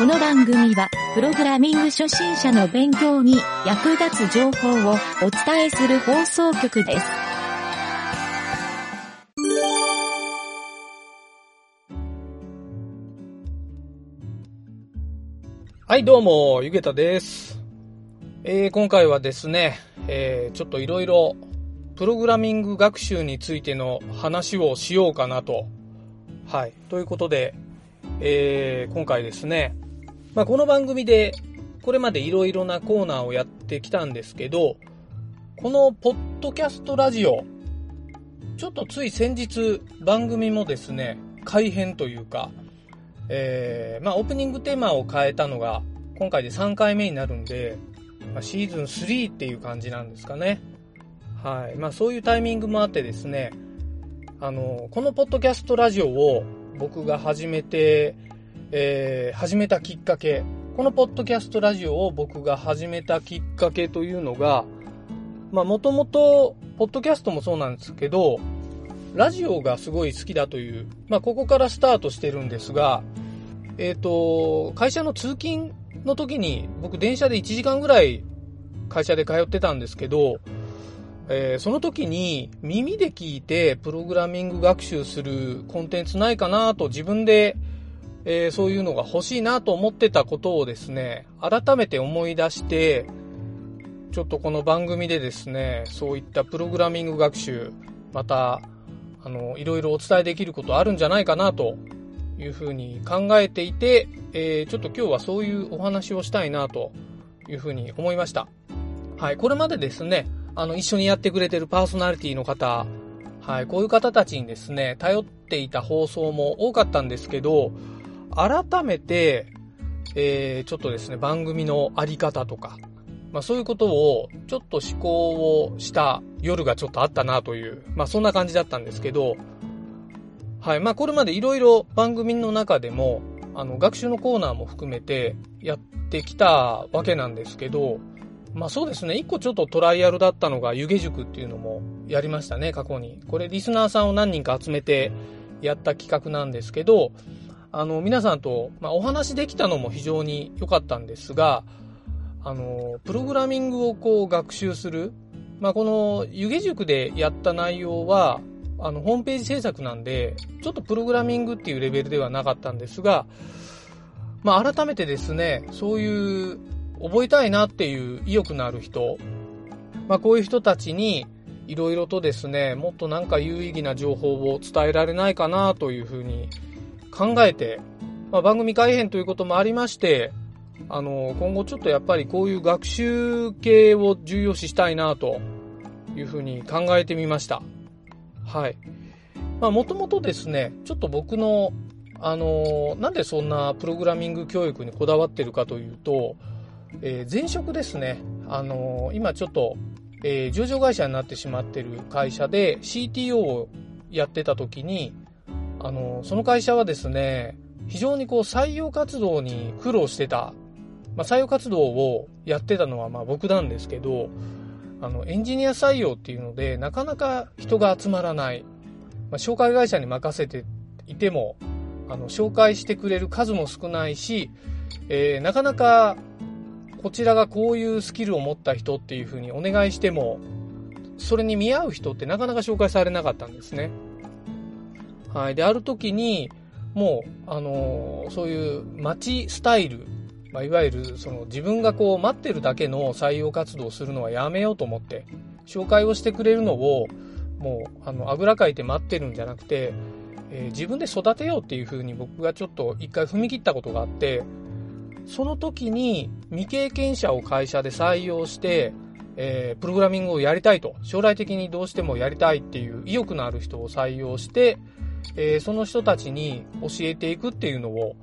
この番組は、プログラミング初心者の勉強に役立つ情報をお伝えする放送局です。はい、どうも、ゆげたです。えー今回はですね、えーちょっといろいろ、プログラミング学習についての話をしようかなと。はい、ということで、えー今回ですね、まあ、この番組で、これまでいろいろなコーナーをやってきたんですけど、このポッドキャストラジオ、ちょっとつい先日、番組もですね、改編というか、えーまあ、オープニングテーマを変えたのが、今回で3回目になるんで、まあ、シーズン3っていう感じなんですかね。はい。まあ、そういうタイミングもあってですね、あの、このポッドキャストラジオを僕が始めて、えー始めたきっかけ、このポッドキャストラジオを僕が始めたきっかけというのが、まあ、もともと、ポッドキャストもそうなんですけど、ラジオがすごい好きだという、まあ、ここからスタートしてるんですが、えっ、と、会社の通勤の時に、僕電車で1時間ぐらい会社で通ってたんですけど、えーその時に耳で聞いてプログラミング学習するコンテンツないかなと自分で、えーそういうのが欲しいなと思ってたことをですね、改めて思い出して、ちょっとこの番組でですね、そういったプログラミング学習、また、あの、いろいろお伝えできることあるんじゃないかなというふうに考えていて、えーちょっと今日はそういうお話をしたいなというふうに思いました。はい、これまでですね、あの、一緒にやってくれてるパーソナリティの方、はい、こういう方たちにですね、頼っていた放送も多かったんですけど、改めて、えーちょっとですね、番組のあり方とか、まあそういうことをちょっと思考をした夜がちょっとあったなという、まあそんな感じだったんですけど、はい、まあこれまでいろいろ番組の中でも、あの、学習のコーナーも含めてやってきたわけなんですけど、まあそうですね、一個ちょっとトライアルだったのが湯気塾っていうのもやりましたね、過去に。これリスナーさんを何人か集めてやった企画なんですけど、あの、皆さんと、まあ、お話できたのも非常に良かったんですが、あの、プログラミングをこう学習する。まあ、この湯気塾でやった内容は、あの、ホームページ制作なんで、ちょっとプログラミングっていうレベルではなかったんですが、まあ、改めてですね、そういう、覚えたいなっていう意欲のある人、まあ、こういう人たちに、いろいろとですね、もっとなんか有意義な情報を伝えられないかなというふうに考えて、まあ、番組改編ということもありまして、あの、今後ちょっとやっぱりこういう学習系を重要視したいなというふうに考えてみました。はい。まあもともとですね、ちょっと僕の、あの、なんでそんなプログラミング教育にこだわってるかというと、えー前職ですね、あの、今ちょっと、えー上場会社になってしまってる会社で CTO をやってた時に、あの、その会社はですね、非常にこう採用活動に苦労してた、まあ、採用活動をやってたのはまあ僕なんですけど、あの、エンジニア採用っていうので、なかなか人が集まらない。まあ、紹介会社に任せていても、あの、紹介してくれる数も少ないし、えーなかなか、こちらがこういうスキルを持った人っていうふうにお願いしても、それに見合う人ってなかなか紹介されなかったんですね。はい。で、ある時に、もう、あのーそういう待ちスタイル、まあ、いわゆる、その自分がこう待ってるだけの採用活動をするのはやめようと思って、紹介をしてくれるのを、もう、あの、あぐらかいて待ってるんじゃなくて、えー自分で育てようっていうふうに僕がちょっと一回踏み切ったことがあって、その時に未経験者を会社で採用して、えープログラミングをやりたいと、将来的にどうしてもやりたいっていう意欲のある人を採用して、えーその人たちに教えていくっていうのを、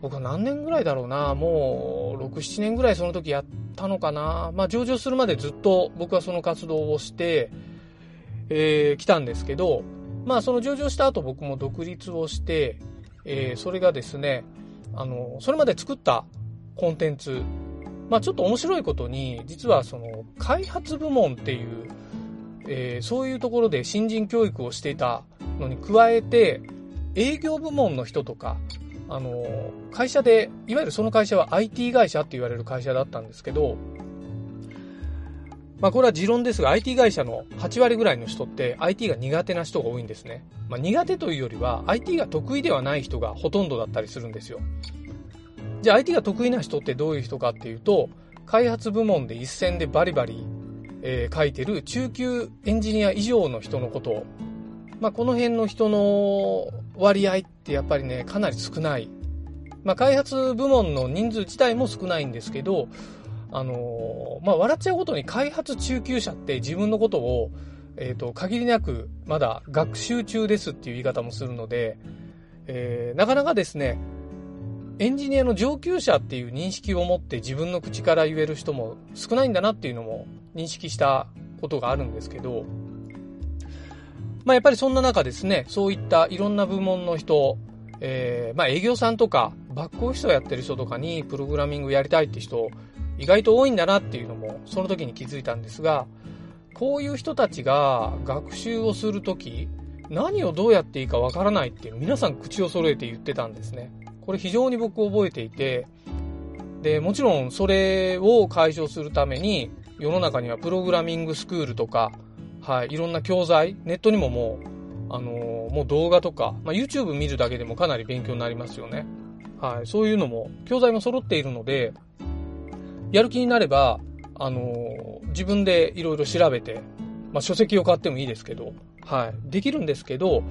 僕は何年ぐらいだろうな、もう6、7年ぐらいその時やったのかな。まあ上場するまでずっと僕はその活動をして、えー来たんですけど、まあその上場した後僕も独立をして、えーそれがですね、あの、それまで作ったコンテンツ、まあちょっと面白いことに、実はその開発部門っていう、えーそういうところで新人教育をしていたのに加えて、営業部門の人とか、あの、会社で、いわゆるその会社は IT 会社って言われる会社だったんですけど、まあこれは持論ですが IT 会社の8割ぐらいの人って IT が苦手な人が多いんですね。まあ苦手というよりは IT が得意ではない人がほとんどだったりするんですよ。じゃあ IT が得意な人ってどういう人かっていうと、開発部門で一線でバリバリ、えー、書いてる中級エンジニア以上の人のことを、まあこの辺の人の割合ってやっぱりね、かなり少ない。まあ開発部門の人数自体も少ないんですけど、あのー、まあ、笑っちゃうことに開発中級者って自分のことを、えっ、ー、と、限りなくまだ学習中ですっていう言い方もするので、えー、なかなかですね、エンジニアの上級者っていう認識を持って自分の口から言える人も少ないんだなっていうのも認識したことがあるんですけど、まあ、やっぱりそんな中ですね、そういったいろんな部門の人、えー、まあ、営業さんとか、バックオフィスをやってる人とかにプログラミングやりたいって人意外と多いんだなっていうのもその時に気づいたんですが、こういう人たちが学習をするとき、何をどうやっていいかわからないっていう皆さん口を揃えて言ってたんですね。これ非常に僕覚えていて、で、もちろんそれを解消するために世の中にはプログラミングスクールとか、はい、いろんな教材、ネットにももう、あのー、もう動画とか、まあ、YouTube 見るだけでもかなり勉強になりますよね。はい、そういうのも、教材も揃っているので、やる気になれば、あのー、自分でいろいろ調べて、まあ、書籍を買ってもいいですけど、はい。できるんですけど、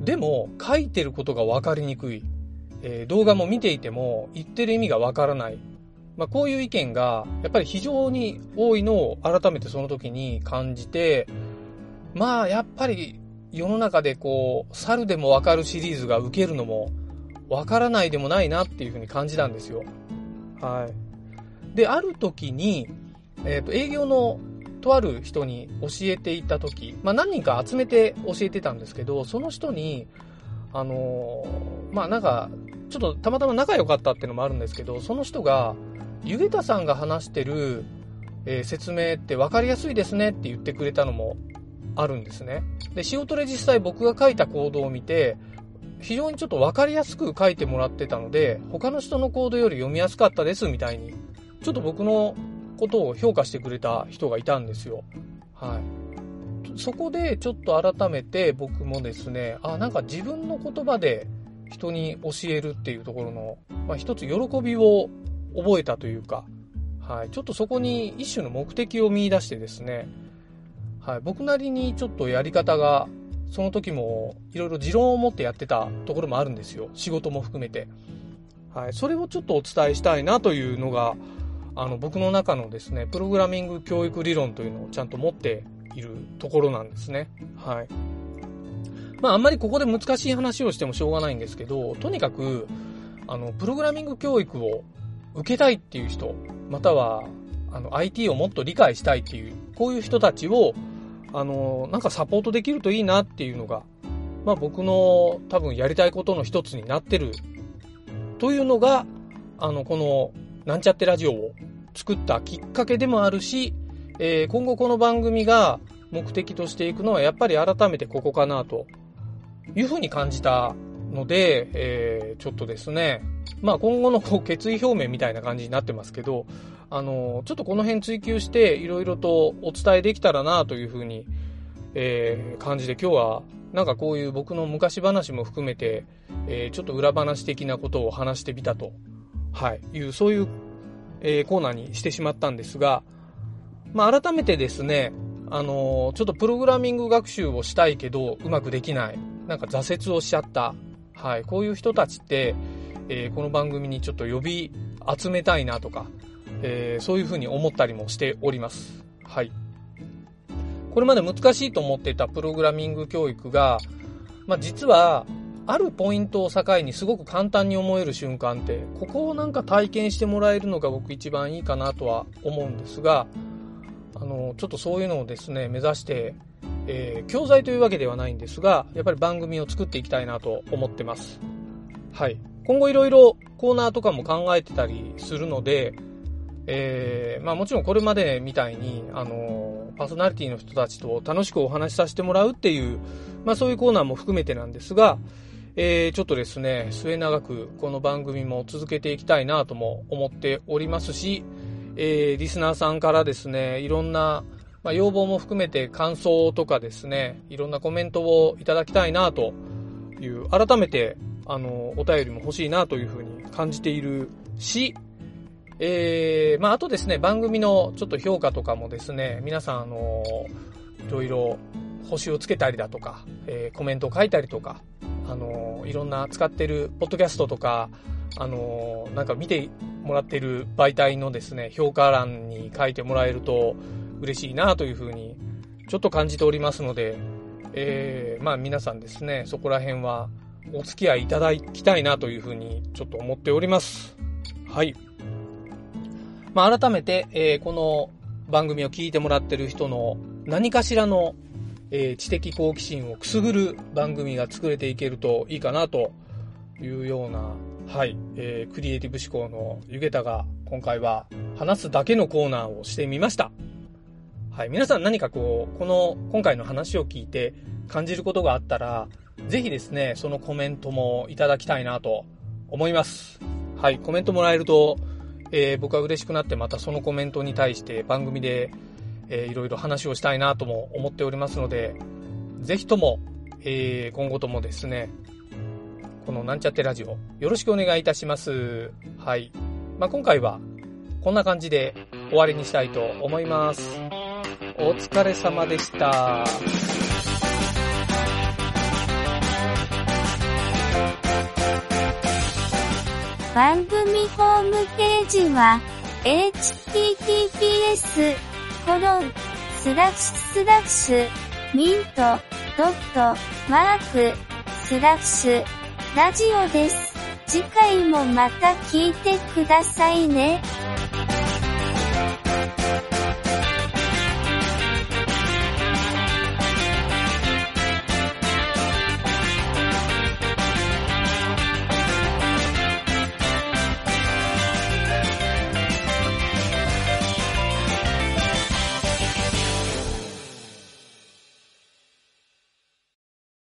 でも、書いてることが分かりにくい。えー、動画も見ていても、言ってる意味が分からない。まあ、こういう意見が、やっぱり非常に多いのを改めてその時に感じて、まあ、やっぱり世の中でこう、猿でもわかるシリーズが受けるのも、わからないでもないなっていうふうに感じたんですよ。はい。で、ある時に、え、ー、と、営業のとある人に教えていた時、まあ何人か集めて教えてたんですけど、その人に、あのー、まあなんか、ちょっとたまたま仲良かったっていうのもあるんですけど、その人が、ゆげたさんが話してる、えー、説明って分かりやすいですねって言ってくれたのもあるんですね。で、仕事で実際僕が書いたコードを見て、非常にちょっと分かりやすく書いてもらってたので、他の人のコードより読みやすかったですみたいにちょっと僕のことを評価してくれた人がいたんですよ。はい。そこでちょっと改めて僕もですね、あ、なんか自分の言葉で人に教えるっていうところの、まあ、一つ喜びを覚えたというか、はい。ちょっとそこに一種の目的を見出してですね、はい。僕なりにちょっとやり方が、その時もいろいろ持論を持ってやってたところもあるんですよ。仕事も含めて。はい。それをちょっとお伝えしたいなというのが、あの僕の中のですね、プログラミング教育理論というのをちゃんと持っているところなんですね。はい。まああんまりここで難しい話をしてもしょうがないんですけど、とにかく、あの、プログラミング教育を受けたいっていう人、または、あの、IT をもっと理解したいっていう、こういう人たちを、あの、なんかサポートできるといいなっていうのが、まあ僕の多分やりたいことの一つになってるというのが、あの、このなんちゃってラジオを作ったきっかけでもあるし、えー、今後この番組が目的としていくのはやっぱり改めてここかなというふうに感じたので、えー、ちょっとですね、まあ今後の決意表明みたいな感じになってますけど、あの、ちょっとこの辺追求していろいろとお伝えできたらなというふうに、えー、感じで今日はなんかこういう僕の昔話も含めて、えー、ちょっと裏話的なことを話してみたとはい、いう、そういう、えー、コーナーにしてしまったんですが、まあ、改めてですね、あの、ちょっとプログラミング学習をしたいけど、うまくできない。なんか挫折をしちゃった。はい、こういう人たちって、えー、この番組にちょっと呼び集めたいなとか、えー、そういうふうに思ったりもしております。はい。これまで難しいと思っていたプログラミング教育が、まあ、実は、あるポイントを境にすごく簡単に思える瞬間って、ここをなんか体験してもらえるのが僕一番いいかなとは思うんですが、あの、ちょっとそういうのをですね、目指して、えー、教材というわけではないんですが、やっぱり番組を作っていきたいなと思ってます。はい。今後いろいろコーナーとかも考えてたりするので、えー、まあもちろんこれまでみたいに、あのパーソナリティの人たちと楽しくお話しさせてもらうっていう、まあそういうコーナーも含めてなんですが、えー、ちょっとですね、末永くこの番組も続けていきたいなとも思っておりますし、えー、リスナーさんからですね、いろんな、まあ、要望も含めて感想とかですね、いろんなコメントをいただきたいなという、改めて、あの、お便りも欲しいなというふうに感じているし、えー、まあ、あとですね、番組のちょっと評価とかもですね、皆さん、あの、いろいろ星をつけたりだとか、えー、コメントを書いたりとか、あの、いろんな使ってるポッドキャストとか、あの、なんか見てもらってる媒体のですね、評価欄に書いてもらえると嬉しいなというふうに、ちょっと感じておりますので、えー、まあ皆さんですね、そこら辺はお付き合いいただきたいなというふうにちょっと思っております。はい。まあ改めて、えー、この番組を聞いてもらってる人の何かしらのえー、知的好奇心をくすぐる番組が作れていけるといいかなというような、はい、えー、クリエイティブ思考のゆげたが今回は話すだけのコーナーをしてみました。はい、皆さん何かこう、この今回の話を聞いて感じることがあったら、ぜひですね、そのコメントもいただきたいなと思います。はい、コメントもらえると、えー、僕は嬉しくなってまたそのコメントに対して番組でえー、いろいろ話をしたいなとも思っておりますので、ぜひとも、えー、今後ともですね、このなんちゃってラジオ、よろしくお願いいたします。はい。まあ、今回は、こんな感じで終わりにしたいと思います。お疲れ様でした。番組ホームページは、https コロン、スラッシュスラッシュ、ミント、ドット、マーク、スラッシュ、ラジオです。次回もまた聞いてくださいね。